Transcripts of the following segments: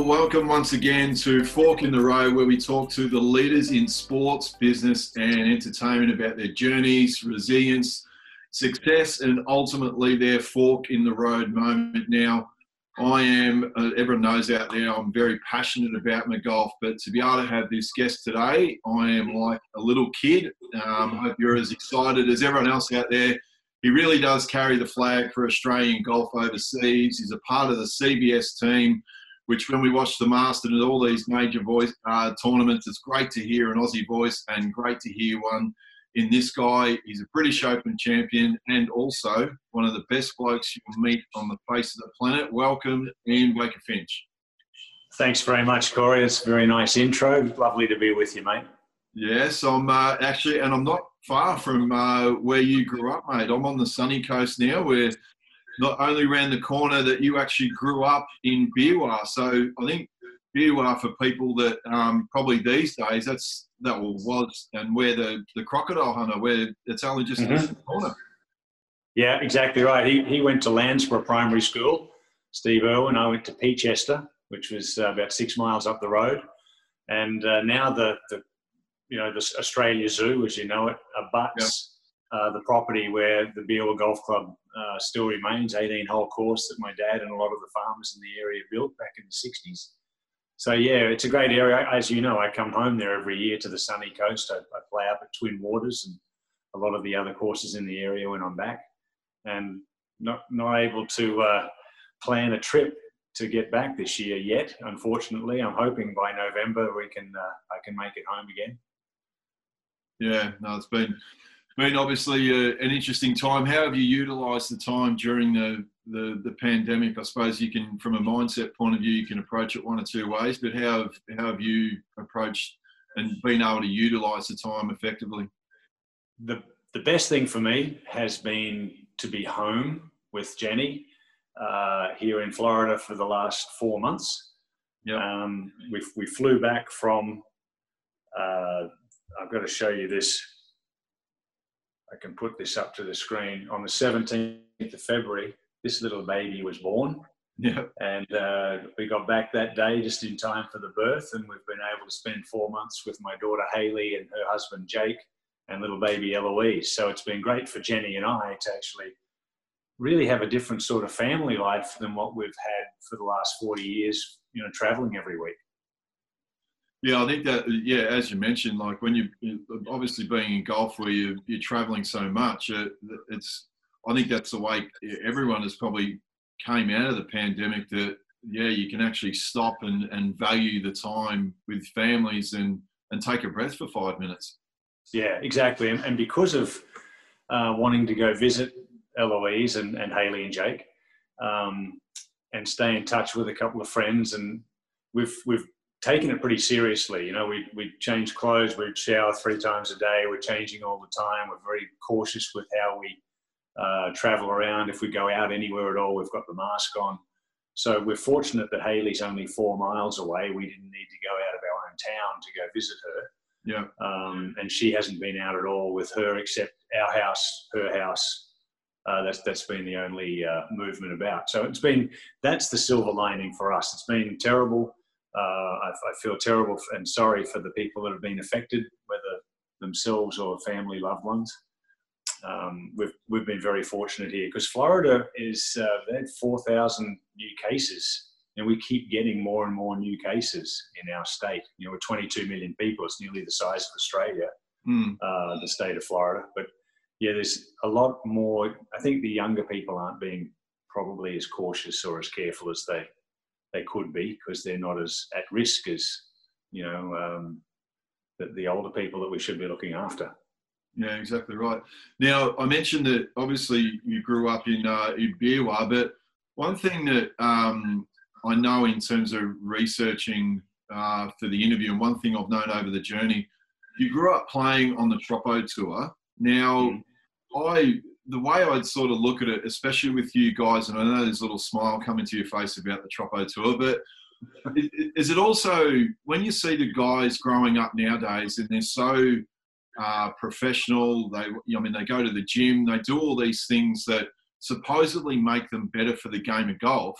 Well, welcome once again to Fork in the Road, where we talk to the leaders in sports, business, and entertainment about their journeys, resilience, success, and ultimately their fork in the road moment. Now, I am, uh, everyone knows out there, I'm very passionate about my golf, but to be able to have this guest today, I am like a little kid. Um, I hope you're as excited as everyone else out there. He really does carry the flag for Australian golf overseas. He's a part of the CBS team, which when we watch the Masters and all these major voice uh, tournaments, it's great to hear an Aussie voice and great to hear one in this guy. He's a British Open champion and also one of the best blokes you'll meet on the face of the planet. Welcome, Ian Baker Finch. Thanks very much, Corey. It's a very nice intro. Lovely to be with you, mate. Yes, I'm uh, actually, and I'm not far from uh, where you grew up, mate. I'm on the sunny coast now, where not only around the corner that you actually grew up in Beerwah. So I think Beerwah for people that um, probably these days that's that was and where the the crocodile hunter where it's only just mm-hmm. corner. Yeah, exactly right. He he went to Landsborough Primary School. Steve Irwin. I went to Peachester, which was uh, about six miles up the road. And uh, now the, the you know the Australia Zoo, as you know it, abuts. Uh, the property where the Beerwah Golf Club uh, still remains. 18 hole course that my dad and a lot of the farmers in the area built back in the 60s so yeah, it's a great area. As you know, I come home there every year to the sunny coast. I, I play up at Twin Waters and a lot of the other courses in the area when I'm back, and not not able to uh, plan a trip to get back this year yet. Unfortunately, I'm hoping by November we can uh, I can make it home again. Yeah, no, it's been been obviously uh, an interesting time. How have you utilised the time during the, the, the pandemic? I suppose you can, from a mindset point of view, you can approach it one or two ways. But how have how have you approached and been able to utilise the time effectively? The the best thing for me has been to be home with Jenny uh, here in Florida for the last four months. Yeah, um, we we flew back from. Uh, I've got to show you this I can put this up to the screen. On the 17th of February, this little baby was born. Yeah. And uh, we got back that day just in time for the birth, and we've been able to spend four months with my daughter Haley and her husband Jake and little baby Eloise. So it's been great for Jenny and I to actually really have a different sort of family life than what we've had for the last 40 years, you know, traveling every week. Yeah, I think that yeah, as you mentioned, like when you obviously being in golf where you you're traveling so much, it, it's I think that's the way everyone has probably came out of the pandemic that yeah, you can actually stop and, and value the time with families and and take a breath for five minutes. Yeah, exactly, and, and because of uh, wanting to go visit Eloise and, and Haley and Jake, um, and stay in touch with a couple of friends, and we've we've taken it pretty seriously. You know, we we change clothes, we shower three times a day, we're changing all the time. We're very cautious with how we uh, travel around. If we go out anywhere at all, we've got the mask on. So we're fortunate that Haley's only four miles away. We didn't need to go out of our own town to go visit her. Yeah. Um, and she hasn't been out at all with her except our house, her house. Uh, that's that's been the only uh, movement about. So it's been that's the silver lining for us. It's been terrible uh, I, I, feel terrible and sorry for the people that have been affected, whether themselves or family loved ones. Um, we've we've been very fortunate here because Florida is uh, they had four thousand new cases, and we keep getting more and more new cases in our state. You know, we're 22 million people; it's nearly the size of Australia, mm. uh, the state of Florida. But yeah, there's a lot more. I think the younger people aren't being probably as cautious or as careful as they they could be because they're not as at risk as you know um, the, the older people that we should be looking after. Yeah, exactly right. Now I mentioned that obviously you grew up in uh, but one thing that um, I know in terms of researching uh, for the interview, and one thing I've known over the journey, you grew up playing on the Troppo Tour. Now, mm. I the way I'd sort of look at it, especially with you guys, and I know there's a little smile coming to your face about the Troppo Tour, but is it also when you see the guys growing up nowadays and they're so uh, professional, they, I mean, they go to the gym, they do all these things that supposedly make them better for the game of golf.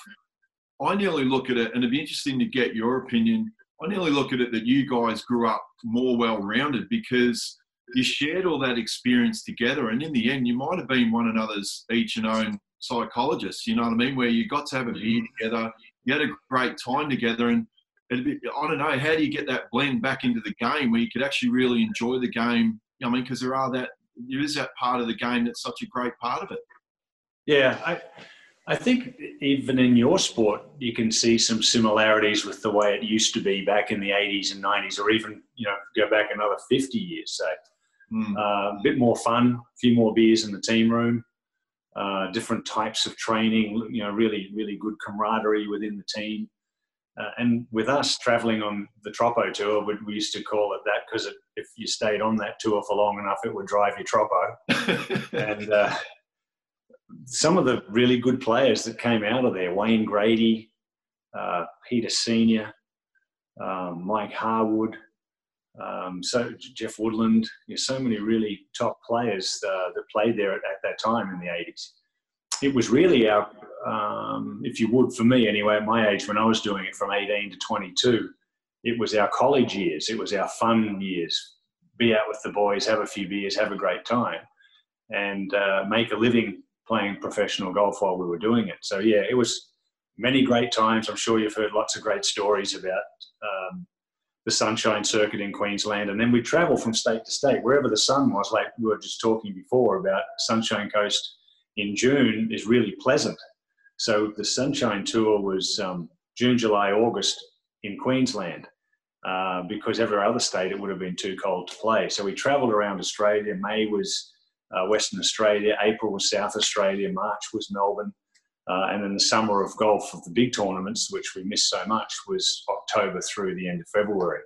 I nearly look at it, and it'd be interesting to get your opinion. I nearly look at it that you guys grew up more well-rounded because you shared all that experience together, and in the end, you might have been one another's each and own psychologists. You know what I mean? Where you got to have a beer together, you had a great time together, and be, I don't know how do you get that blend back into the game where you could actually really enjoy the game. I mean, because there are that there is that part of the game that's such a great part of it. Yeah, I, I think even in your sport, you can see some similarities with the way it used to be back in the 80s and 90s, or even you know go back another 50 years. So mm. uh, a bit more fun, a few more beers in the team room, uh, different types of training. You know, really really good camaraderie within the team. Uh, and with us traveling on the Troppo tour, we, we used to call it that because if you stayed on that tour for long enough, it would drive you Troppo. and uh, some of the really good players that came out of there Wayne Grady, uh, Peter Senior, um, Mike Harwood, um, so Jeff Woodland, you know, so many really top players uh, that played there at, at, that time in the 80s. It was really our, um, if you would, for me anyway, at my age when I was doing it from 18 to 22, it was our college years. It was our fun years. Be out with the boys, have a few beers, have a great time, and uh, make a living playing professional golf while we were doing it. So yeah, it was many great times. I'm sure you've heard lots of great stories about um, the Sunshine Circuit in Queensland, and then we travel from state to state wherever the sun was. Like we were just talking before about Sunshine Coast in June is really pleasant. So the Sunshine Tour was um, June, July, August in Queensland. Uh, because every other state it would have been too cold to play. So we travelled around Australia. May was uh, Western Australia, April was South Australia, March was Melbourne, uh, and then the summer of golf of the big tournaments, which we missed so much, was October through the end of February.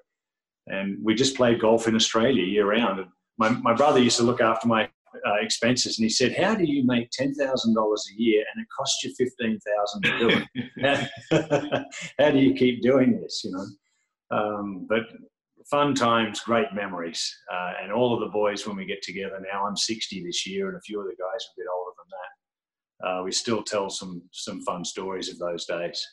And we just played golf in Australia year round. And my, my brother used to look after my uh, expenses, and he said, "How do you make ten thousand dollars a year and it costs you fifteen thousand to do it? how, do you keep doing this?" You know. Um, but fun times, great memories, uh, and all of the boys when we get together now. I'm 60 this year, and a few of the guys are a bit older than that. Uh, we still tell some some fun stories of those days.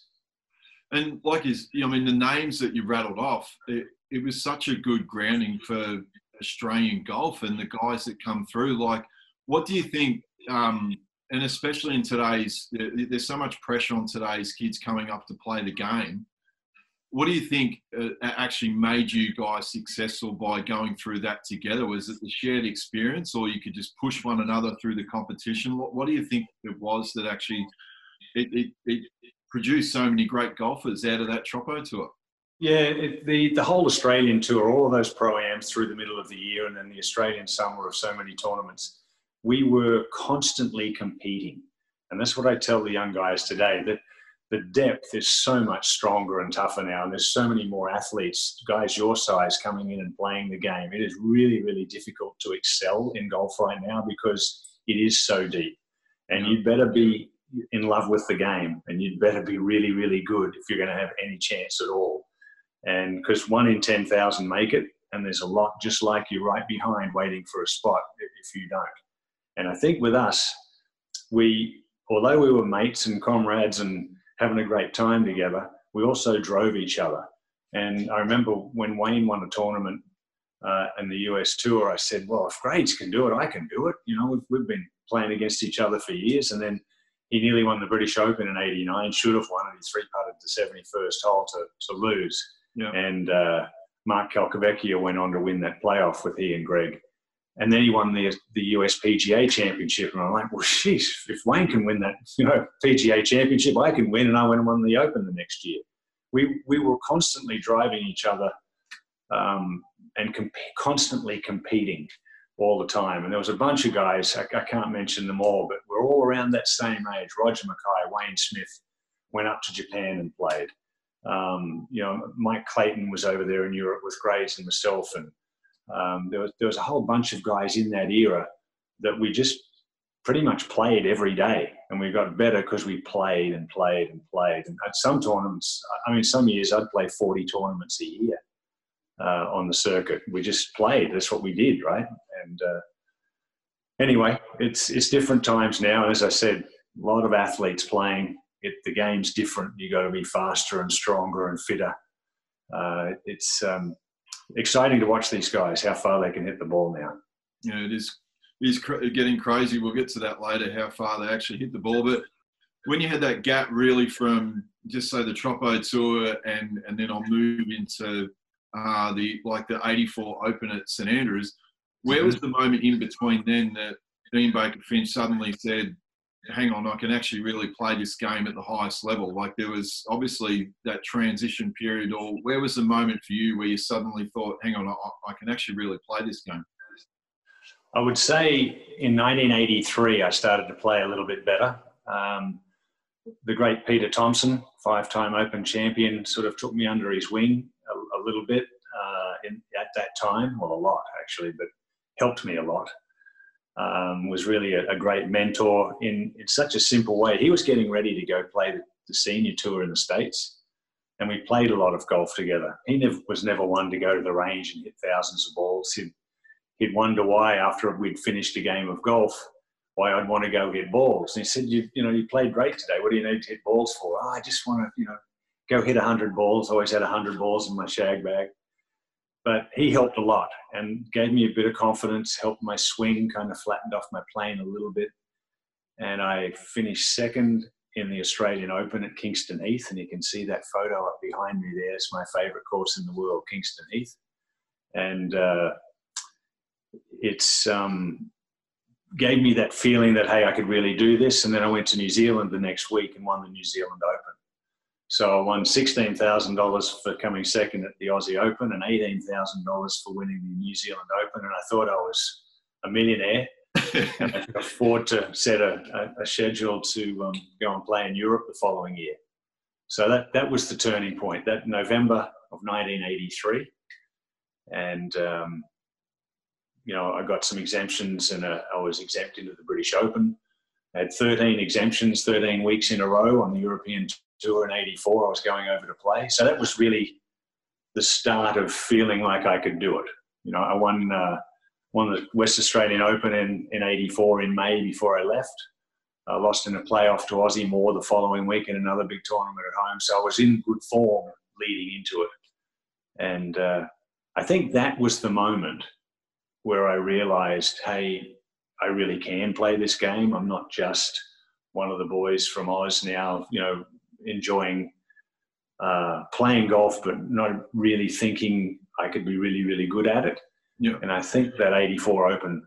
And like is, I mean, the names that you rattled off, it, it was such a good grounding for Australian golf and the guys that come through. Like, what do you think? Um, and especially in today's, there's so much pressure on today's kids coming up to play the game what do you think uh, actually made you guys successful by going through that together? Was it the shared experience, or you could just push one another through the competition? What, what do you think it was that actually it, it, it, produced so many great golfers out of that Troppo tour? Yeah, it, the the whole Australian tour, all of those pro ams through the middle of the year, and then the Australian summer of so many tournaments, we were constantly competing, and that's what I tell the young guys today that the depth is so much stronger and tougher now, and there's so many more athletes, guys your size, coming in and playing the game. It is really, really difficult to excel in golf right now because it is so deep, and you'd better be in love with the game, and you'd better be really, really good if you're going to have any chance at all. And because one in ten thousand make it, and there's a lot just like you right behind waiting for a spot if you don't. And I think with us, we although we were mates and comrades and having a great time together, we also drove each other. And I remember when Wayne won a tournament uh, in the US tour, I said, well, if Grades can do it, I can do it. You know, we've, we've been playing against each other for years. And then he nearly won the British Open in 89, should have won, and he three putted the 71st hole to, to lose. Yeah. And uh, Mark Calcavecchia went on to win that playoff with he and Greg. And then he won the the US PGA Championship, and I'm like, well, sheesh, if Wayne can win that, you know, PGA Championship, I can win, and I went and won the Open the next year. We we were constantly driving each other, um, and comp- constantly competing all the time. And there was a bunch of guys, I, I, can't mention them all, but we're all around that same age. Roger Mackay, Wayne Smith went up to Japan and played. Um, you know, Mike Clayton was over there in Europe with Graves and myself, and um, there, was, there was a whole bunch of guys in that era that we just pretty much played every day. And we got better because we played and played and played. And at some tournaments, I mean, some years I'd play 40 tournaments a year uh, on the circuit. We just played. That's what we did, right? And uh, anyway, it's, it's different times now. As I said, a lot of athletes playing. It, the game's different. You got to be faster and stronger and fitter. Uh, it's um, exciting to watch these guys how far they can hit the ball now. Yeah, it is. It is cr- getting crazy. We'll get to that later. How far they actually hit the ball, but when you had that gap really from just say the Troppo tour and and then I'll move into uh, the like the 84 Open at St Andrews, where was the moment in between then that Ian Baker Finch suddenly said, hang on, I can actually really play this game at the highest level? Like there was obviously that transition period, or where was the moment for you where you suddenly thought, hang on, I, I can actually really play this game? I would say in 1983, I started to play a little bit better. Um, the great Peter Thomson, five-time Open champion, sort of took me under his wing a, a little bit uh, in, at that time. Well, a lot actually, but helped me a lot. Um, was really a, a, great mentor in, in such a simple way. He was getting ready to go play the, the, senior tour in the States, and we played a lot of golf together. He never, was never one to go to the range and hit thousands of balls. He'd, he'd wonder why, after we'd finished a game of golf, why I'd want to go hit balls. And he said, you, you know, you played great today. What do you need to hit balls for? Oh, I just want to, you know, go hit 100 balls. I always had 100 balls in my shag bag. But he helped a lot and gave me a bit of confidence, helped my swing, kind of flattened off my plane a little bit. And I finished second in the Australian Open at Kingston Heath. And you can see that photo up behind me there. It's my favourite course in the world, Kingston Heath. And uh, it's um, gave me that feeling that hey, I could really do this. And then I went to New Zealand the next week and won the New Zealand Open. So I won sixteen thousand dollars for coming second at the Aussie Open and eighteen thousand dollars for winning the New Zealand Open. And I thought I was a millionaire. and I could afford to set a, a, a schedule to um, go and play in Europe the following year. So that, that was the turning point, that November of 1983. And um, you know, I got some exemptions and uh, I was exempt into the British Open. I had 13 exemptions, 13 weeks in a row on the European Tour in 84. I was going over to play. So that was really the start of feeling like I could do it. You know, I won, uh, won the West Australian Open in, in 84 in May before I left. I lost in a playoff to Ossie Moore the following week in another big tournament at home. So I was in good form leading into it. And uh, I think that was the moment where I realized, hey, I really can play this game. I'm not just one of the boys from Oz now, you know, enjoying uh, playing golf, but not really thinking I could be really, really good at it. Yeah. And I think that 84 Open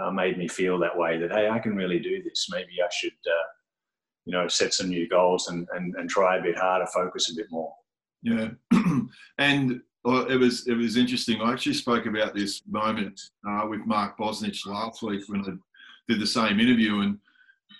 uh, made me feel that way that, hey, I can really do this. Maybe I should, uh, you know, set some new goals and, and, and try a bit harder, focus a bit more. Yeah. and well, it was it was interesting. I actually spoke about this moment uh, with Mark Bosnich last week when I did the same interview, and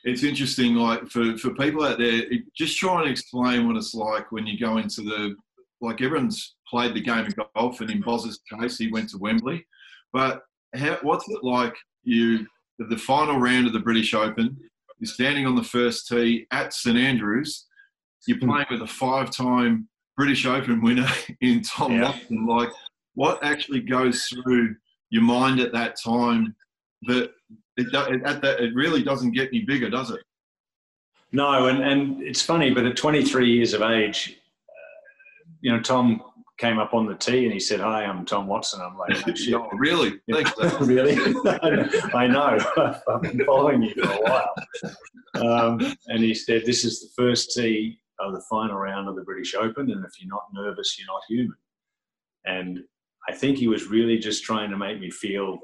it's interesting. Like for for people out there, just try and explain what it's like when you go into the like everyone's played the game of golf, and in Boz's case, he went to Wembley. But how, what's it like? You the final round of the British Open. You're standing on the first tee at St Andrews. You're hmm. playing with a five-time British Open winner in Tom yeah. Watson. Like, what actually goes through your mind at that time that it, at that, it really doesn't get any bigger, does it? No, and, and it's funny, but at 23 years of age, uh, you know, Tom came up on the tee and he said, "Hi, I'm Tom Watson." I'm like, oh, "Really? Thanks, really? I know. I've been following you for a while." Um, and he said, "This is the first tee of the final round of the British Open, and if you're not nervous, you're not human. And I think he was really just trying to make me feel,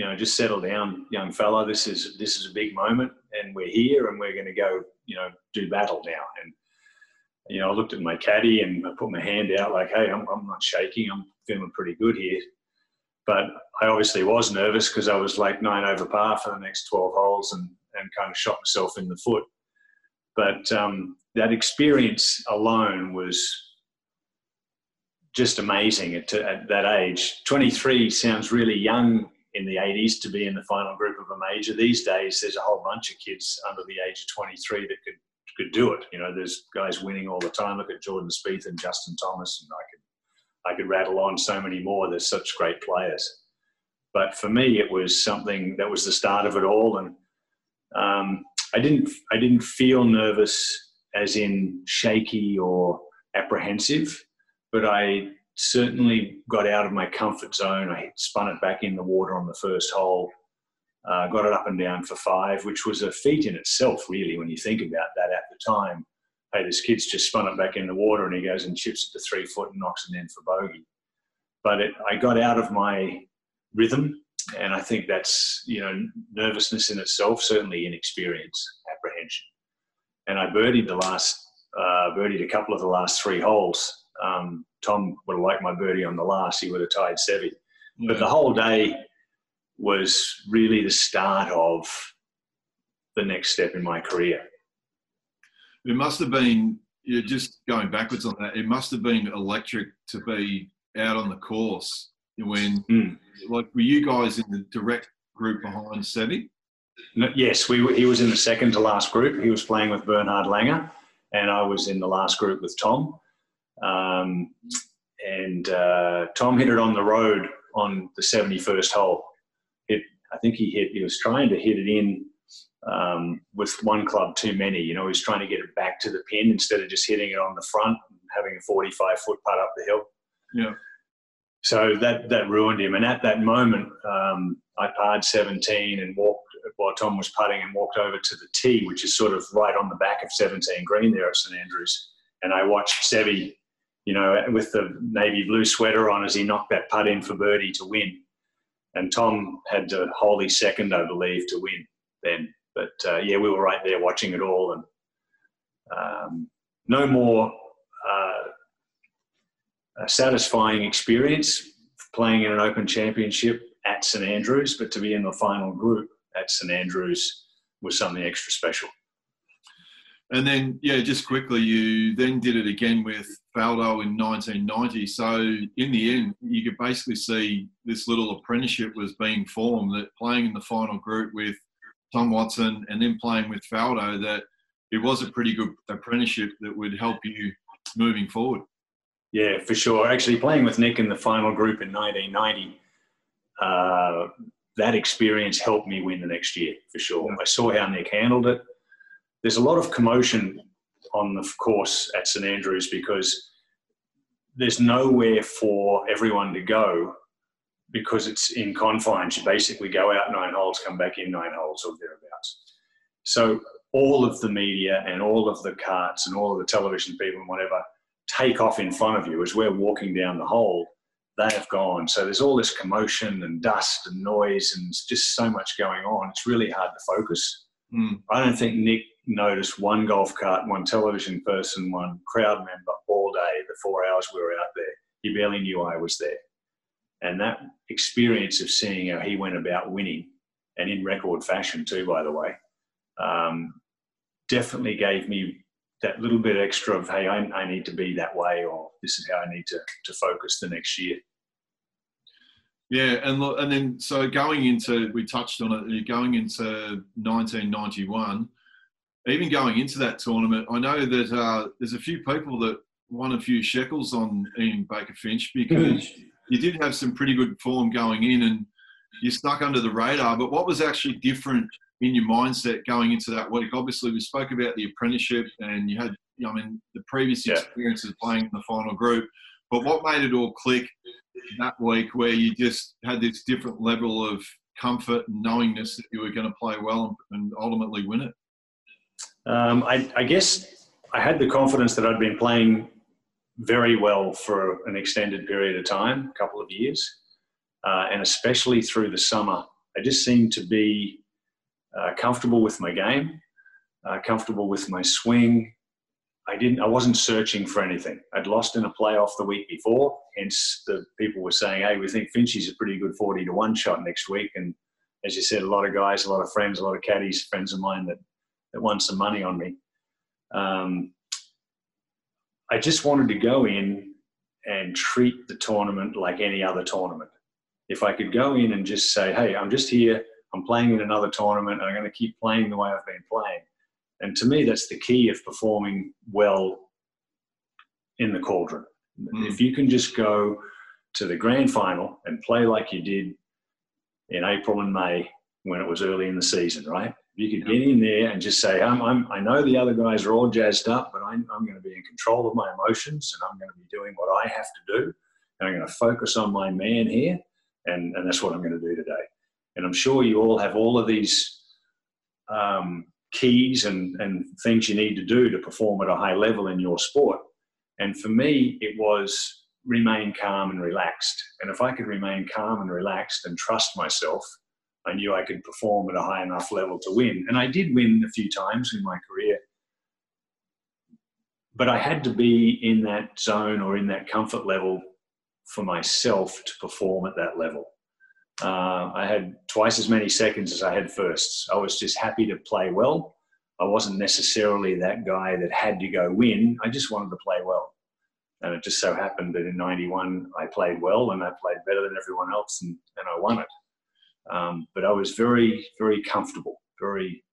you know, just settle down, young fella. This is this is a big moment, and we're here, and we're going to go, you know, do battle now. And you know, I looked at my caddy and I put my hand out, like, hey, I'm, I'm not shaking. I'm feeling pretty good here. But I obviously was nervous because I was like nine over par for the next 12 holes and, and kind of shot myself in the foot. But um, that experience alone was just amazing at, at, that age. 23 sounds really young in the 80s to be in the final group of a major. These days, there's a whole bunch of kids under the age of 23 that could could do it. You know, there's guys winning all the time. Look at Jordan Spieth and Justin Thomas, and I could I could rattle on so many more. There's such great players. But for me, it was something that was the start of it all, and um, I didn't I didn't feel nervous as in shaky or apprehensive, but I certainly got out of my comfort zone. I spun it back in the water on the first hole, uh, got it up and down for five, which was a feat in itself, really, when you think about that at the time. Hey, this kid's just spun it back in the water and he goes and chips it to three foot and knocks it in for bogey. But it, I got out of my rhythm, and I think that's you know nervousness in itself, certainly inexperience, apprehension. And I birdied the last, uh, birdied a couple of the last three holes. Um, Tom would have liked my birdie on the last; he would have tied Seve. Yeah. But the whole day was really the start of the next step in my career. It must have been, you're just going backwards on that, it must have been electric to be out on the course when, mm. like, were you guys in the direct group behind Seve? No, yes, we, were, he was in the second to last group. He was playing with Bernhard Langer, and I was in the last group with Tom. Um, and uh, Tom hit it on the road on the 71st hole. Hit, I think he hit. He was trying to hit it in um, with one club too many. You know, he was trying to get it back to the pin instead of just hitting it on the front and having a 45 foot putt up the hill. Yeah. So that that ruined him. And at that moment, um, I parred 17 and walked while Tom was putting and walked over to the tee, which is sort of right on the back of 17 green there at St Andrews. And I watched Seve, you know, with the navy blue sweater on as he knocked that putt in for birdie to win. And Tom had to wholly second, I believe, to win then. But uh, yeah, we were right there watching it all, and um, no more uh, satisfying experience playing in an Open Championship at St Andrews, but to be in the final group at St Andrews was something extra special. And then, yeah, just quickly, you then did it again with Faldo in 1990. So, in the end, you could basically see this little apprenticeship was being formed that playing in the final group with Tom Watson and then playing with Faldo, that it was a pretty good apprenticeship that would help you moving forward. Yeah, for sure. Actually, playing with Nick in the final group in 1990, uh, that experience helped me win the next year for sure. I saw how Nick handled it. There's a lot of commotion on the course at St Andrews because there's nowhere for everyone to go because it's in confines. You basically go out nine holes, come back in nine holes or thereabouts. So all of the media and all of the carts and all of the television people and whatever take off in front of you as we're walking down the hole they have gone. So there's all this commotion and dust and noise and just so much going on. It's really hard to focus. Mm. I don't think Nick noticed one golf cart, one television person, one crowd member all day, the four hours we were out there. He barely knew I was there. And that experience of seeing how he went about winning, and in record fashion too, by the way, um, definitely gave me that little bit extra of, hey, I, I need to be that way, or this is how I need to, to focus the next year. Yeah, and and then so going into we touched on it. Going into 1991, even going into that tournament, I know that uh, there's a few people that won a few shekels on Ian Baker Finch because mm. you did have some pretty good form going in, and you stuck under the radar. But what was actually different in your mindset going into that week? Obviously, we spoke about the apprenticeship, and you had, I mean, the previous yeah. experiences playing in the final group. But what made it all click that week where you just had this different level of comfort and knowingness that you were going to play well and ultimately win it? Um, I, I, guess I had the confidence that I'd been playing very well for an extended period of time, a couple of years, uh, and especially through the summer. I just seemed to be uh, comfortable with my game, uh, comfortable with my swing, I didn't. I wasn't searching for anything. I'd lost in a playoff the week before, hence the people were saying, "Hey, we think Finchy's a pretty good forty to one shot next week." And as you said, a lot of guys, a lot of friends, a lot of caddies, friends of mine that that won some money on me. Um, I just wanted to go in and treat the tournament like any other tournament. If I could go in and just say, "Hey, I'm just here. I'm playing in another tournament. and I'm going to keep playing the way I've been playing." And to me, that's the key of performing well in the cauldron. Mm. If you can just go to the grand final and play like you did in April and May when it was early in the season, right? You could get in there and just say, I'm, I'm, I know the other guys are all jazzed up, but I'm, I'm going to be in control of my emotions and I'm going to be doing what I have to do. And I'm going to focus on my man here. And, and that's what I'm going to do today. And I'm sure you all have all of these um, keys and, and things you need to do to perform at a high level in your sport. And for me, it was remain calm and relaxed. And if I could remain calm and relaxed and trust myself, I knew I could perform at a high enough level to win. And I did win a few times in my career. But I had to be in that zone or in that comfort level for myself to perform at that level. Uh, I had twice as many seconds as I had firsts. I was just happy to play well. I wasn't necessarily that guy that had to go win. I just wanted to play well. And it just so happened that in 91, I played well and I played better than everyone else and, and I won it. Um, but I was very, very comfortable. Very,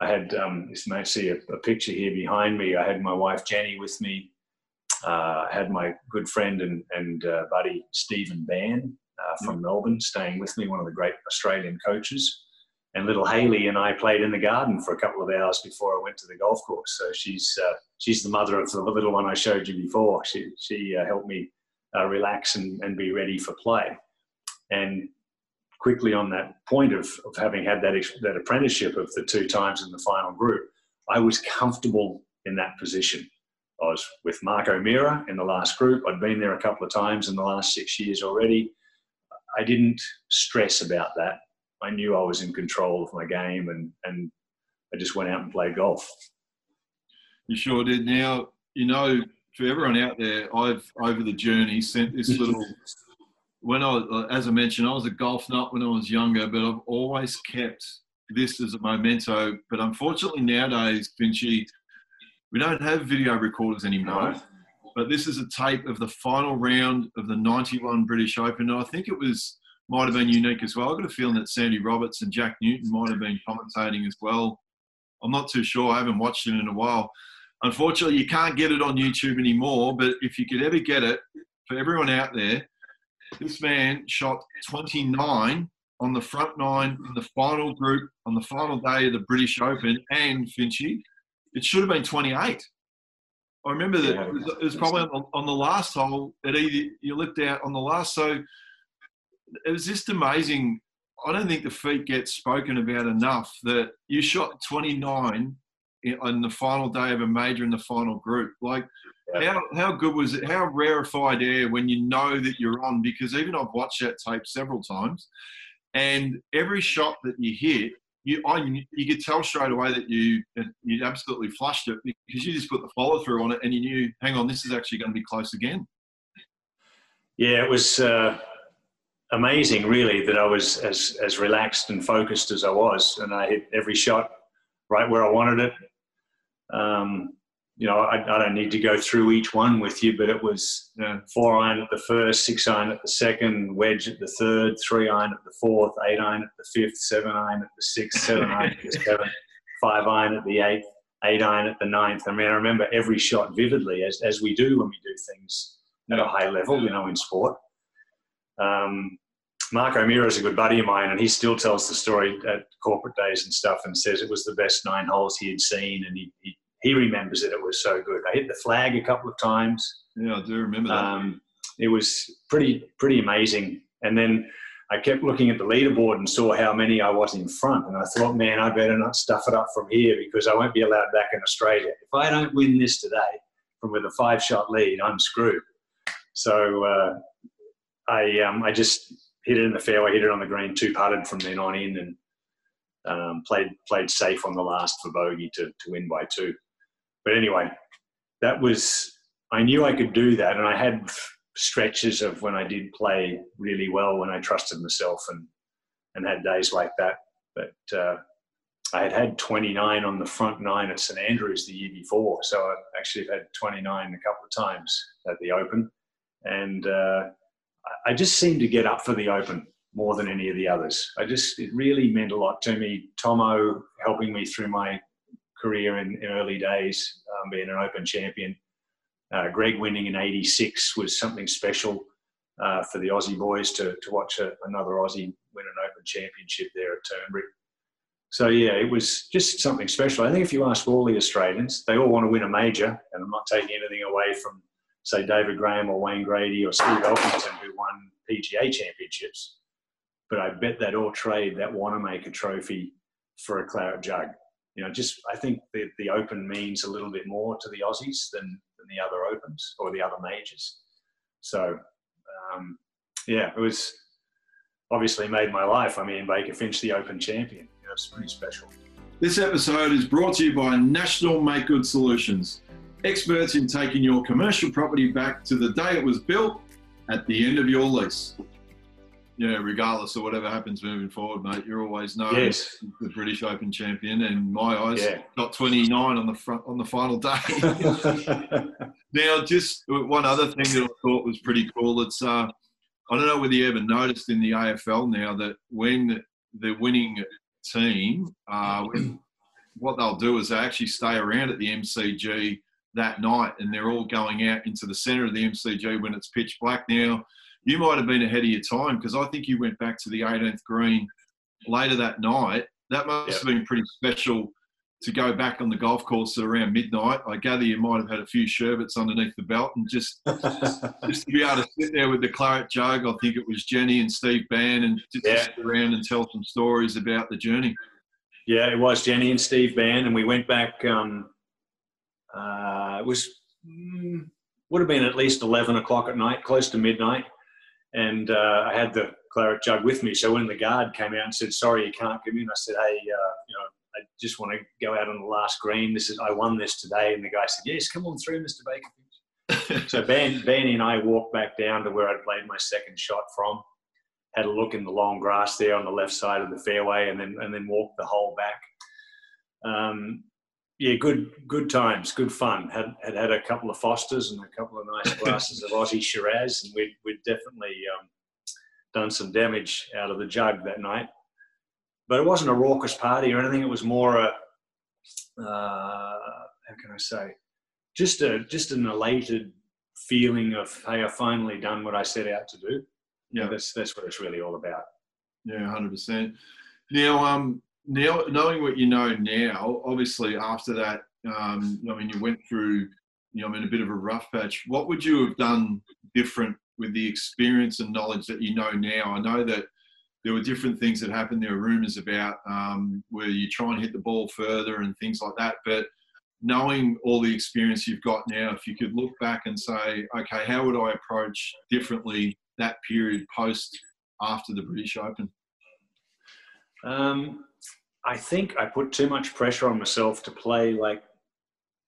I had, um, you may see a, a, picture here behind me. I had my wife Jenny with me. Uh, I had my good friend and, and uh, buddy Stephen Bann uh, from Melbourne staying with me, one of the great Australian coaches. And little Haley and I played in the garden for a couple of hours before I went to the golf course. So she's uh, she's the mother of the little one I showed you before. She she uh, helped me uh, relax and, and be ready for play. And quickly on that point of, of having had that, that apprenticeship of the two times in the final group, I was comfortable in that position. I was with Mark O'Meara in the last group. I'd been there a couple of times in the last six years already. I didn't stress about that. I knew I was in control of my game and, and I just went out and played golf. You sure did. Now, you know, for everyone out there, I've over the journey sent this little when I, uh, as I mentioned, I was a golf nut when I was younger, but I've always kept this as a memento. But unfortunately, nowadays, Finchy, we don't have video recorders anymore. But this is a tape of the final round of the 91 British Open. And I think it was, might have been unique as well. I've got a feeling that Sandy Roberts and Jack Newton might have been commentating as well. I'm not too sure. I haven't watched it in a while. Unfortunately, you can't get it on YouTube anymore. But if you could ever get it, for everyone out there, this man shot 29 on the front nine in the final group on the final day of the British Open and Finchy. It should have been 28. I remember that yeah, it, was, it was probably on the, on the, last hole that either you lipped out on the last. So it was just amazing. I don't think the feat gets spoken about enough that you shot 29 on the final day of a major in the final group. Like, how, how good was it? How rarefied air when you know that you're on? Because even I've watched that tape several times, and every shot that you hit, you I, you could tell straight away that you you absolutely flushed it because you just put the follow through on it, and you knew, hang on, this is actually going to be close again. Yeah, it was uh, amazing, really, that I was as as relaxed and focused as I was, and I hit every shot right where I wanted it. Um, you know, I, I, don't need to go through each one with you, but it was four iron at the first, six iron at the second, wedge at the third, three iron at the fourth, eight iron at the fifth, seven iron at the sixth, seven iron at the seventh, five iron at the eighth, eight iron at the ninth. I mean, I remember every shot vividly, as, as we do when we do things at a high level, you know, in sport. Um, Mark O'Meara is a good buddy of mine, and he still tells the story at corporate days and stuff, and says it was the best nine holes he had seen, and he, he he remembers that It was so good. I hit the flag a couple of times. Yeah, I do remember that. Um, it was pretty pretty amazing. And then I kept looking at the leaderboard and saw how many I was in front, and I thought, man, I better not stuff it up from here because I won't be allowed back in Australia. If I don't win this today from with a five shot lead, I'm screwed. So uh, I um, I just hit it in the fairway, hit it on the green, two putted from then on in, and um, played played safe on the last for bogey to to win by two. But anyway, that was, I knew I could do that. And I had stretches of when I did play really well, when I trusted myself and, and had days like that. But uh, I had had 29 on the front nine at St Andrews the year before. So I actually had 29 a couple of times at the Open. And uh, I just seemed to get up for the Open more than any of the others. I just, it really meant a lot to me. Tomo helping me through my career in, in early days, um, being an Open champion. Uh, Greg winning in '86 was something special uh, for the Aussie boys to, to watch a, another Aussie win an Open championship there at Turnberry. so yeah, it was just something special. I think if you ask all the Australians, they all want to win a major, and I'm not taking anything away from say David Graham or Wayne Grady or Steve Elkington who won PGA championships. But I bet they'd all trade that Wanamaker trophy for a claret jug. You know, just I think the, the Open means a little bit more to the Aussies than, than the other Opens or the other majors. So, um, yeah, it was obviously made my life. I mean, Baker Finch, the Open champion. You know, it's pretty special. This episode is brought to you by National Make Good Solutions, experts in taking your commercial property back to the day it was built at the end of your lease. Yeah, regardless of whatever happens moving forward, mate, you're always known Yes. as the British Open champion. And my eyes, Yeah. got 29 on the front on the final day. Now, just one other thing that I thought was pretty cool. It's uh, I don't know whether you ever noticed in the AFL now that when the winning team, uh, when- what they'll do is they actually stay around at the MCG that night, and they're all going out into the centre of the MCG when it's pitch black. Now, you might have been ahead of your time because I think you went back to the 18th green later that night. That must Yep. have been pretty special to go back on the golf course at around midnight. I gather you might have had a few sherbets underneath the belt and just just to be able to sit there with the claret jug. I think it was Jenny and Steve Bann and just Yeah. sit around and tell some stories about the journey. Yeah, it was Jenny and Steve Bann, and we went back. Um, uh, it was mm, would have been at least eleven o'clock at night, close to midnight, and uh, I had the claret jug with me. So when the guard came out and said, "Sorry, you can't come in," I said, "Hey, uh, you know, I just want to go out on the last green. This is I won this today." And the guy said, "Yes, come on through, Mr. Baker." so Ben, Ben and I walked back down to where I'd played my second shot from. Had a look in the long grass there on the left side of the fairway, and then and then walked the hole back. Um, yeah, good good times, good fun. Had had had a couple of Fosters and a couple of nice glasses of Aussie Shiraz, and we'd we'd definitely um, done some damage out of the jug that night. But it wasn't a raucous party or anything. It was more a uh, how can I say, just a just an elated feeling of hey, I've finally done what I set out to do. Yeah. that's that's what it's really all about. Yeah, hundred percent. Now, um, now knowing what you know now, obviously after that, um, I mean, you went through, you know, I mean, a bit of a rough patch. What would you have done different with the experience and knowledge that you know now? I know that there were different things that happened. There were rumours about um, where you try and hit the ball further and things like that. But knowing all the experience you've got now, if you could look back and say, okay, how would I approach differently that period post after the British Open? Um, I think I put too much pressure on myself to play like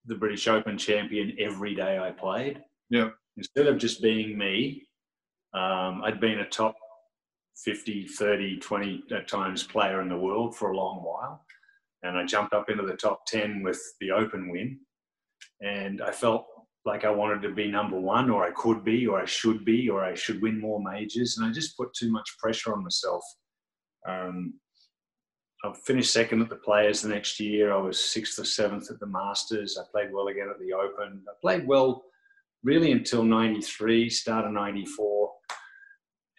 the British Open champion every day I played. Yeah. Instead of just being me, um, I'd been a top 50, 30, 20 at times player in the world for a long while. And I jumped up into the top 10 with the Open win. And I felt like I wanted to be number one, or I could be, or I should be, or I should win more majors. And I just put too much pressure on myself. Um, I finished second at the Players the next year. I was sixth or seventh at the Masters. I played well again at the Open. I played well really until 93, start of 94.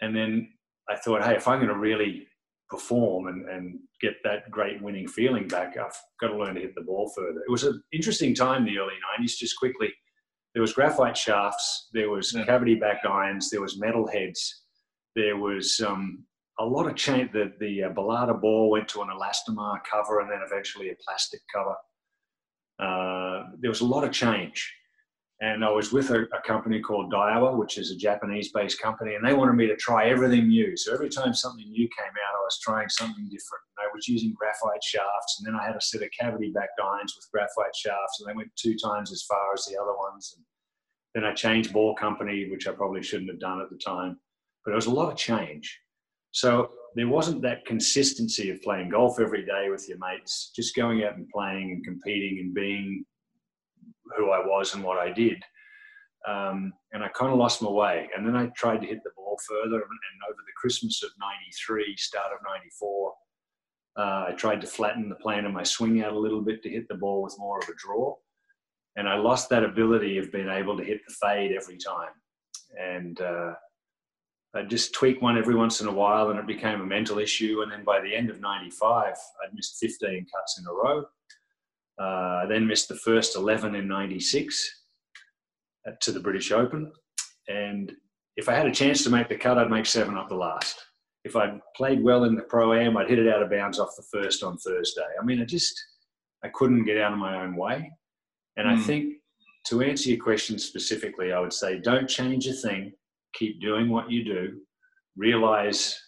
And then I thought, hey, if I'm going to really perform and, and get that great winning feeling back, I've got to learn to hit the ball further. It was an interesting time, in the early 90s, just quickly. There was graphite shafts, there was Yeah. cavity back irons, there was metal heads, there was um, a lot of change. The, the uh, Balata ball went to an elastomer cover and then eventually a plastic cover. Uh, there was a lot of change. And I was with a, a company called Daiwa, which is a Japanese based company, and they wanted me to try everything new. So every time something new came out, I was trying something different. And I was using graphite shafts, and then I had a set of cavity backed irons with graphite shafts, and they went two times as far as the other ones. And then I changed ball company, which I probably shouldn't have done at the time. But it was a lot of change. So there wasn't that consistency of playing golf every day with your mates, just going out and playing and competing and being who I was and what I did. Um, and I kind of lost my way. And then I tried to hit the ball further. And, over the Christmas of 93, start of 94, uh, I tried to flatten the plane of my swing out a little bit to hit the ball with more of a draw. And I lost that ability of being able to hit the fade every time. And uh, I'd just tweak one every once in a while and it became a mental issue. And then by the end of 95, I'd missed 15 cuts in a row. Uh, I then missed the first 11 in 96 to the British Open. And if I had a chance to make the cut, I'd make seven up the last. If I'd played well in the Pro Am, I'd hit it out of bounds off the first on Thursday. I mean, I just, I couldn't get out of my own way. And mm. I hmm. think to answer your question specifically, I would say don't change a thing keep doing what you do, realize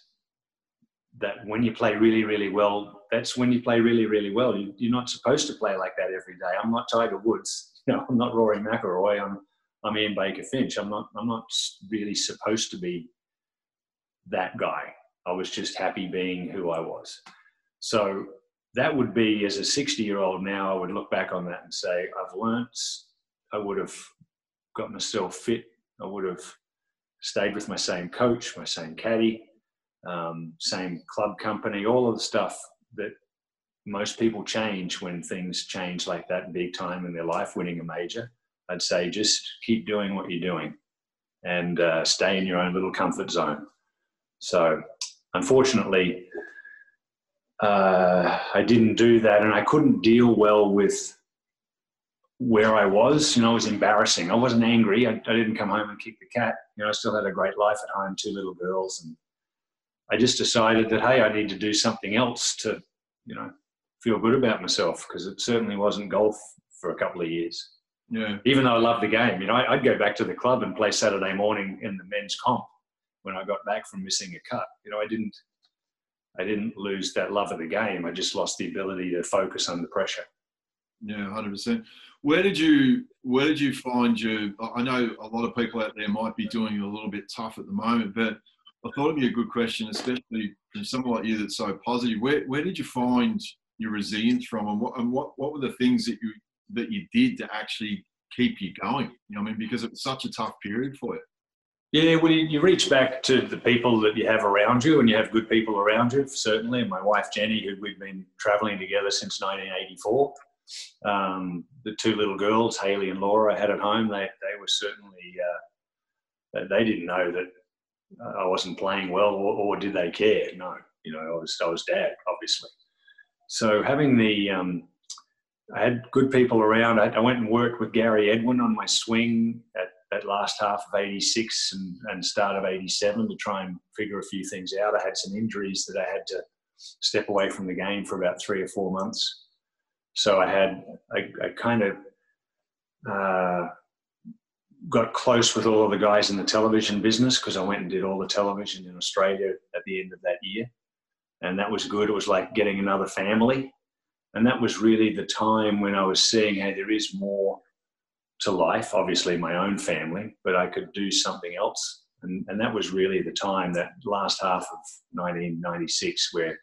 that when you play really, really well, that's when you play really, really well. You, are not supposed to play like that every day. I'm not Tiger Woods. You know, I'm not Rory McIlroy. I'm I'm Ian Baker Finch. I'm not I'm not really supposed to be that guy. I was just happy being who I was. So that would be as a 60 year old now, I would look back on that and say, I've learnt, I would have got myself fit, I would have stayed with my same coach, my same caddy, um, same club company, all of the stuff that most people change when things change like that big time in their life, winning a major. I'd say just keep doing what you're doing and uh, stay in your own little comfort zone. So, unfortunately, uh, I didn't do that, and I couldn't deal well with where I was, you know, it was embarrassing. I wasn't angry. I, I, didn't come home and kick the cat. You know, I still had a great life at home, two little girls, and I just decided that hey, I need to do something else to, you know, feel good about myself because it certainly wasn't golf for a couple of years. Yeah. Even though I loved the game, you know, I, I'd go back to the club and play Saturday morning in the men's comp when I got back from missing a cut. You know, I didn't, I didn't lose that love of the game. I just lost the ability to focus under pressure. Yeah, hundred percent. Where did you Where did you find your? I know a lot of people out there might be doing it a little bit tough at the moment, but I thought it'd be a good question, especially from someone like you that's so positive. Where Where did you find your resilience from, and what and what what were the things that you that you did to actually keep you going? You know, I mean, because it was such a tough period for you. Yeah, well, you reach back to the people that you have around you, and you have good people around you, certainly. And my wife Jenny, who we've been travelling together since 1984, um, the two little girls, Haley and Laura, had at home, they, they were certainly, uh, they didn't know that I wasn't playing well or, or, did they care? No, you know, I was, I was dad, obviously. So having the, um, I had good people around. I, I, went and worked with Gary Edwin on my swing at that last half of 86 and, and start of 87 to try and figure a few things out. I had some injuries that I had to step away from the game for about three or four months. So I had, I, I kind of uh, got close with all of the guys in the television business because I went and did all the television in Australia at the end of that year. And that was good. It was like getting another family. And that was really the time when I was seeing, hey, there is more to life, obviously my own family, but I could do something else. And, and that was really the time, that last half of 1996, where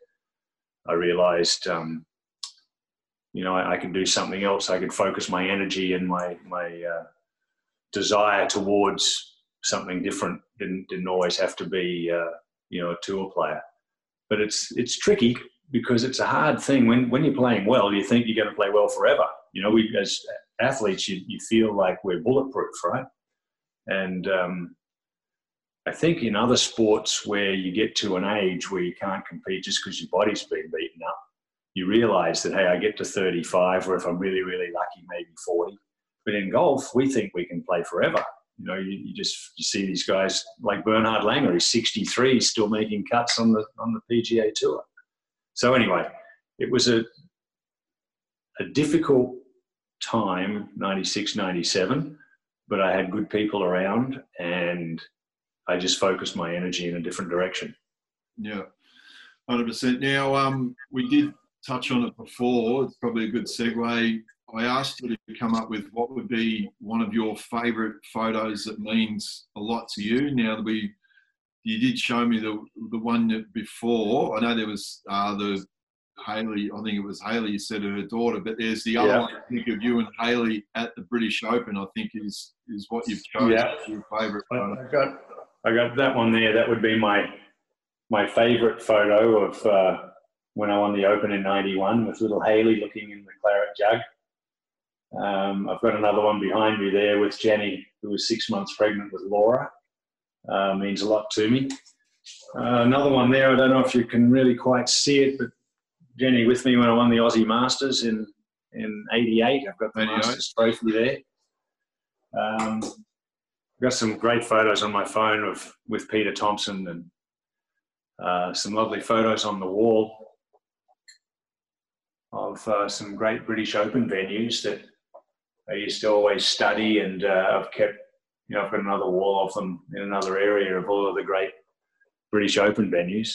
I realized um, you know, I, I can do something else. I can focus my energy and my my uh, desire towards something different. Didn't didn't always have to be uh, you know a tour player, but it's it's tricky because it's a hard thing when when you're playing well. You think you're going to play well forever. You know, we as athletes, you you feel like we're bulletproof, right? And um, I think in other sports where you get to an age where you can't compete just because your body's been beaten up, you realize that, hey, I get to 35, or if I'm really, really lucky, maybe 40. But in golf, we think we can play forever. You know, you, you just you see these guys like Bernhard Langer, he's 63, still making cuts on the on the PGA Tour. So anyway, it was a a difficult time, 96, 97, but I had good people around and I just focused my energy in a different direction. Yeah, 100%. Now, um, we did touch on it before. It's probably a good segue. I asked you to come up with what would be one of your favourite photos that means a lot to you. Now we, you did show me the the one before. I know there was uh, the Haley. I think it was Haley. You said her daughter, but there's the other yeah. one. I think of you and Haley at the British Open. I think is is what you've chosen yeah. your favourite. I got I got that one there. That would be my my favourite photo of. Uh, when I won the Open in '91 with little Haley looking in the claret jug. Um, I've got another one behind me there with Jenny, who was six months pregnant with Laura. uh, means a lot to me. Uh, another one there, I don't know if you can really quite see it, but Jenny with me when I won the Aussie Masters in in '88. I've got the 88. Masters trophy there. Um, I've got some great photos on my phone of with Peter Thomson and uh, some lovely photos on the wall of uh, some great British Open venues that I used to always study, and uh, I've kept, you know, I've got another wall of them in another area of all of the great British Open venues.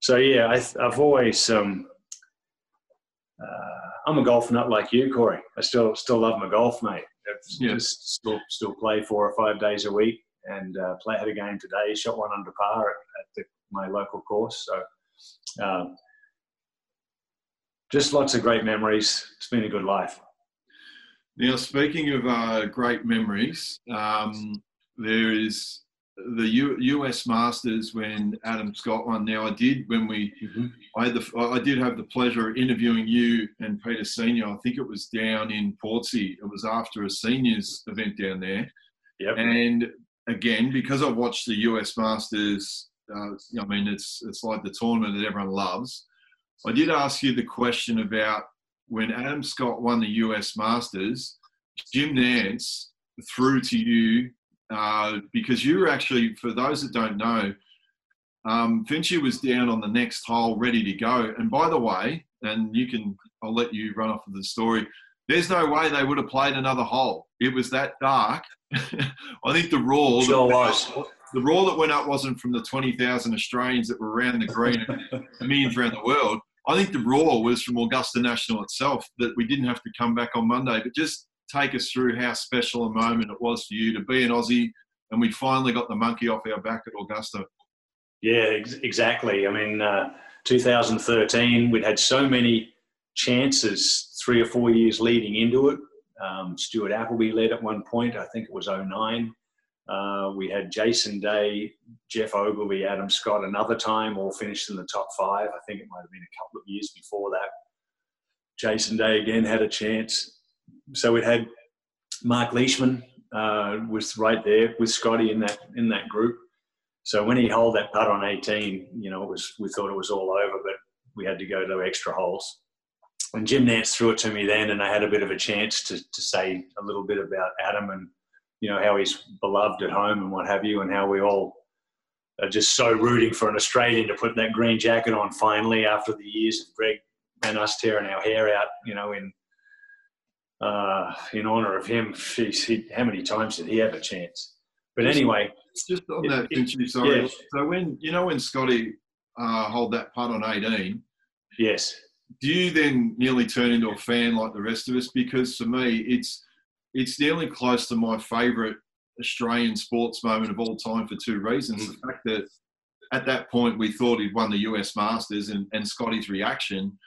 So yeah, I, have always um, uh, I'm a golf nut like you, Corey. I still still love my golf, mate. Yeah. Just still still play four or five days a week, and uh, play had a game today. Shot one under par at, at the, my local course. So, um, just lots of great memories. It's been a good life. Now, speaking of uh, great memories, um, there is the U, US Masters when Adam Scott won. Now I did when we, mm-hmm. I had the, I did have the pleasure of interviewing you and Peter Senior. I think it was down in Portsea. It was after a seniors event down there. Yep. And again, because I watched the US Masters, uh, I mean it's it's like the tournament that everyone loves. I did ask you the question about when Adam Scott won the US Masters. Jim Nantz threw to you uh, because you were actually, for those that don't know, um, Finchy was down on the next hole ready to go. And by the way, and you can, I'll let you run off with the story. There's no way they would have played another hole. It was that dark. I think the roar, sure was. the roar that went up wasn't from the 20,000 Australians that were around the green and millions around the world. I think the roar was from Augusta National itself that we didn't have to come back on Monday. But just take us through how special a moment it was for you to be an Aussie and we finally got the monkey off our back at Augusta. Yeah, ex- exactly. I mean, uh, 2013, we'd had so many chances three or four years leading into it. Um, Stuart Appleby led at one point, I think it was 09. Uh, we had Jason Day, Geoff Ogilvy, Adam Scott another time, all finished in the top five. I think it might have been a couple of years before that. Jason Day again had a chance so we had Mark Leishman uh, was right there with Scotty in that in that group. So when he held that putt on 18, you know, it was we thought it was all over, but we had to go to extra holes. And Jim Nantz threw it to me then, and I had a bit of a chance to to say a little bit about Adam and you know how he's beloved at home and what have you, and how we all are just so rooting for an Australian to put that green jacket on finally after the years of Greg and us tearing our hair out, you know, in uh, in honour of him. he, how many times did he have a chance? But anyway, It's just on that, it, sorry. Yeah. So when you know when Scotty uh, hold that putt on eighteen, yes. Do you then nearly turn into a fan like the rest of us? Because for me, it's it's nearly close to my favourite Australian sports moment of all time for two reasons. The mm. fact that at that point we thought he'd won the US Masters and, and Scotty's reaction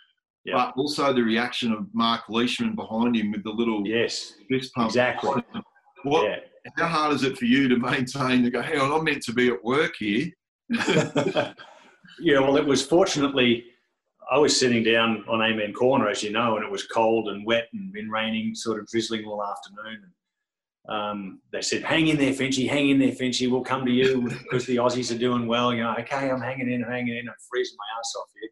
yeah. but also the reaction of Mark Leishman behind him with the little yes fist pump. Exactly. What? Yeah. How hard is it for you to maintain to go? Hang on, I'm meant to be at work here. yeah, well, it was fortunately I was sitting down on Amen Corner, as you know, and it was cold and wet and been raining, sort of drizzling all afternoon. And um, they said, "Hang in there, Finchy. Hang in there, Finchy. We'll come to you because the Aussies are doing well." You know, okay, I'm hanging in, I'm hanging in. I'm freezing my ass off here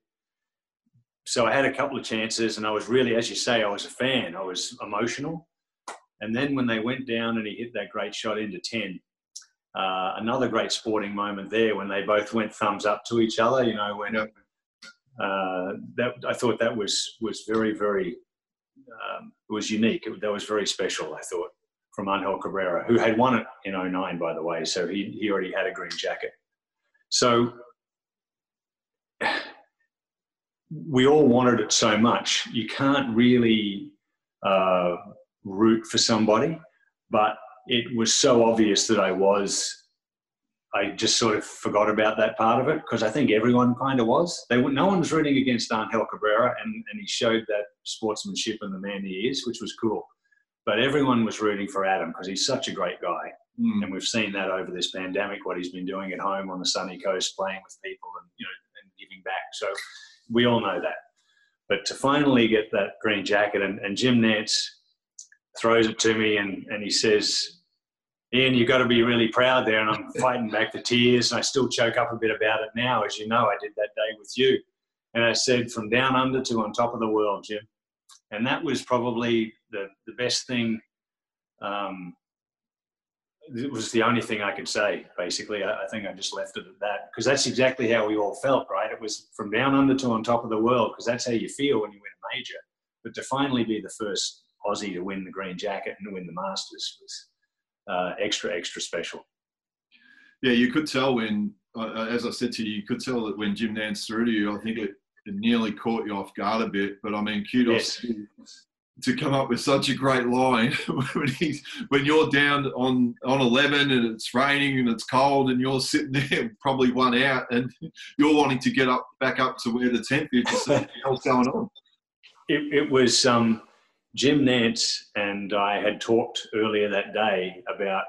so I had a couple of chances, and I was really, as you say, I was a fan. I was emotional. And then when they went down and he hit that great shot into 10, uh, another great sporting moment there when they both went thumbs up to each other, you know, when uh, that, I thought that was, was very, very, um, was unique. It, that was very special, I thought, from Angel Cabrera, who had won it in 09, by the way. So he, he already had a green jacket. So we all wanted it so much. You can't really uh, root for somebody, but it was so obvious that I was. I just sort of forgot about that part of it because I think everyone kind of was. They no one was rooting against Angel Cabrera, and, and he showed that sportsmanship and the man he is, which was cool. But everyone was rooting for Adam because he's such a great guy. Mm. And we've seen that over this pandemic, what he's been doing at home on the sunny coast, playing with people and you know and giving back. So we all know that. But to finally get that green jacket, and, and Jim Nantz throws it to me and, and he says, Ian, you've got to be really proud there. And I'm fighting back the tears. And I still choke up a bit about it now, as you know, I did that day with you. And I said, from down under to on top of the world, Jim. And that was probably the, the best thing. Um, it was the only thing I could say, basically. I, I think I just left it at that because that's exactly how we all felt, right? It was from down under to on top of the world because that's how you feel when you win a major. But to finally be the first Aussie to win the green jacket and win the Masters was uh, extra, extra special. Yeah, you could tell when, uh, as I said to you, you could tell that when Jim Nantz threw to you, I think it, it nearly caught you off guard a bit. But I mean, kudos yes. to, come up with such a great line when he's when you're down on on 11 and it's raining and it's cold and you're sitting there probably one out and you're wanting to get up back up to where the 10th is to see what else going on. It, it was. Um, Jim Nantz and I had talked earlier that day about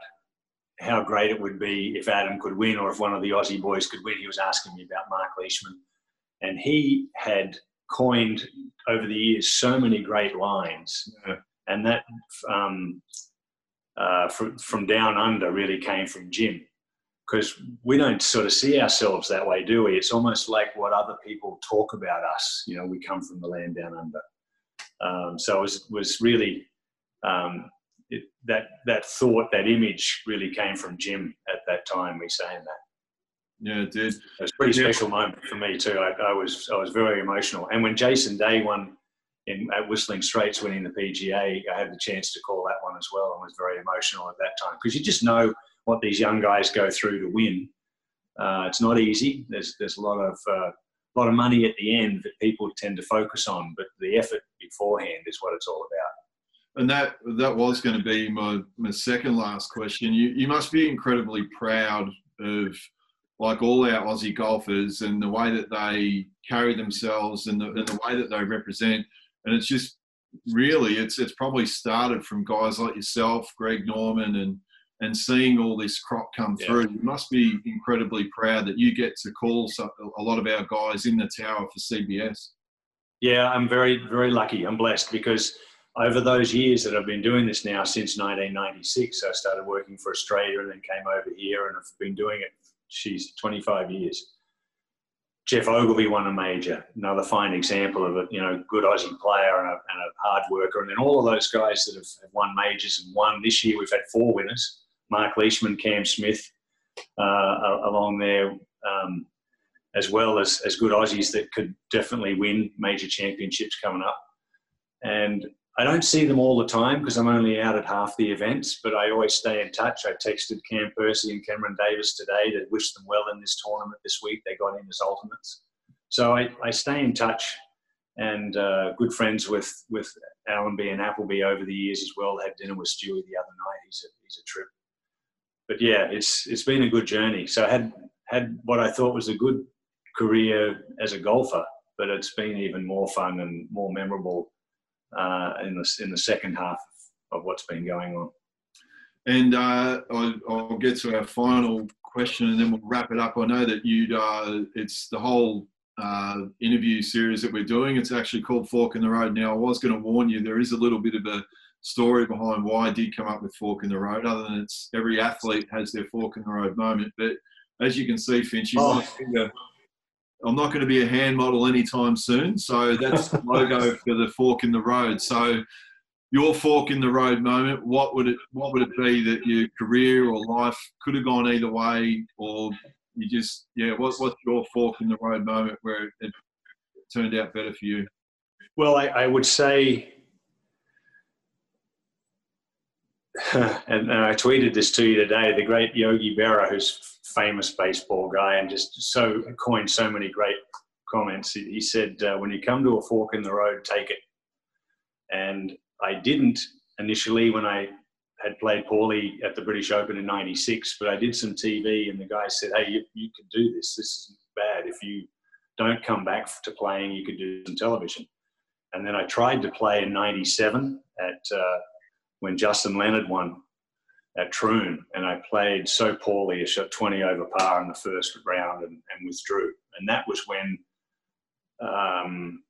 how great it would be if Adam could win or if one of the Aussie boys could win. He was asking me about Mark Leishman. And he had coined over the years so many great lines. Yeah. And that um, uh, from, from down under really came from Jim. Because we don't sort of see ourselves that way, do we? It's almost like what other people talk about us. You know, we come from the land down under. Um, so it was, was really um, it, that that thought, that image, really came from Jim at that time. Me saying that. Yeah, it did. It was a pretty yeah. special moment for me too. I, I, was I was very emotional. And when Jason Day won in at Whistling Straits, winning the PGA, I had the chance to call that one as well, and was very emotional at that time because you just know what these young guys go through to win. Uh, it's not easy. There's there's a lot of uh, a lot of money at the end that people tend to focus on, but the effort beforehand is what it's all about. And that that was going to be my, my second last question. You you must be incredibly proud of like all our Aussie golfers and the way that they carry themselves and the, and the way that they represent. And it's just really it's it's probably started from guys like yourself, Greg Norman, and and seeing all this crop come yeah. through, you must be incredibly proud that you get to call a lot of our guys in the tower for CBS. Yeah, I'm very, very lucky. I'm blessed because over those years that I've been doing this now since 1996, I started working for Australia and then came over here and I've been doing it, she's 25 years. Geoff Ogilvy won a major, another fine example of a you know good Aussie player and a, and a hard worker, and then all of those guys that have, have won majors and won this year. We've had four winners. Mark Leishman, Cam Smith uh, along there, um, as well as, as good Aussies that could definitely win major championships coming up. And I don't see them all the time because I'm only out at half the events, but I always stay in touch. I texted Cam Percy and Cameron Davis today to wish them well in this tournament this week. They got in as ultimates. So I, I stay in touch and uh, good friends with, with Allenby and Appleby over the years as well. Had dinner with Stewie the other night. He's a, he's a trip but yeah, it's it's been a good journey. So I had had what I thought was a good career as a golfer, but it's been even more fun and more memorable uh, in the in the second half of what's been going on. And uh, I'll, I'll, get to our final question, and then we'll wrap it up. I know that you uh, it's the whole uh, interview series that we're doing. It's actually called Fork in the Road. Now, I was going to warn you, there is a little bit of a story behind why I did come up with Fork in the Road, other than it's every athlete has their Fork in the Road moment. But as you can see, Finch, oh. I'm not going to be a hand model anytime soon. So that's the logo for the Fork in the Road. So your fork in the road moment, what would it what would it be that your career or life could have gone either way, or you just yeah, what, what's your fork in the road moment where it turned out better for you? Well, I, I would say and, and, I tweeted this to you today. The great Yogi Berra, who's famous baseball guy and just so coined so many great comments. He, he said, uh, "When you come to a fork in the road, take it." And I didn't initially when I had played poorly at the British Open in '96, but I did some TV, and the guy said, "Hey, you, you can do this. This isn't bad. If you don't come back to playing, you could do some television." And then I tried to play in '97 at uh, when Justin Leonard won at Troon, and I played so poorly. I shot 20 over par in the first round and, and withdrew. And that was when um,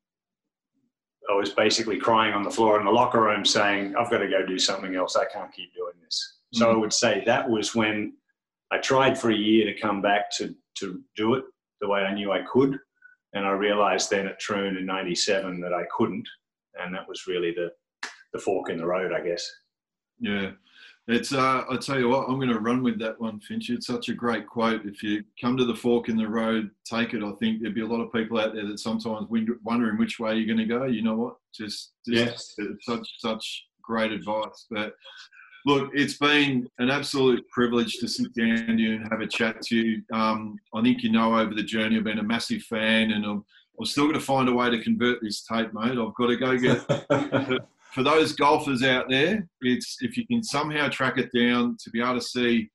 I was basically crying on the floor in the locker room saying, I've got to go do something else. I can't keep doing this. Mm-hmm. So I would say that was when I tried for a year to come back to, to do it the way I knew I could. And I realized then at Troon in 97 that I couldn't. And that was really the, the fork in the road, I guess. Yeah. It's, uh, I tell you what, I'm going to run with that one, Finch. It's such a great quote. If you come to the fork in the road, take it. I think there'd be a lot of people out there that sometimes wondering which way you're going to go. You know what? Just, just yes. such, such great advice. But look, it's been an absolute privilege to sit down with you and have a chat to you. Um, I think you know over the journey, I've been a massive fan, and I'm, I'm still going to find a way to convert this tape, mate. I've got to go get for those golfers out there, it's if you can somehow track it down to be able to see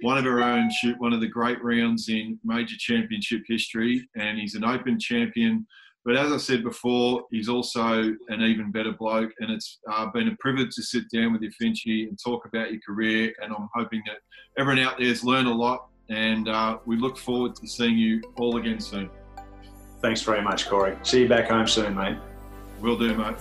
one of our own shoot one of the great rounds in major championship history, and he's an Open champion. But as I said before, he's also an even better bloke, and it's uh, been a privilege to sit down with you, Finchy, and talk about your career. And I'm hoping that everyone out there has learned a lot, and uh, we look forward to seeing you all again soon. Thanks very much, Corey. See you back home soon, mate. Will do, mate.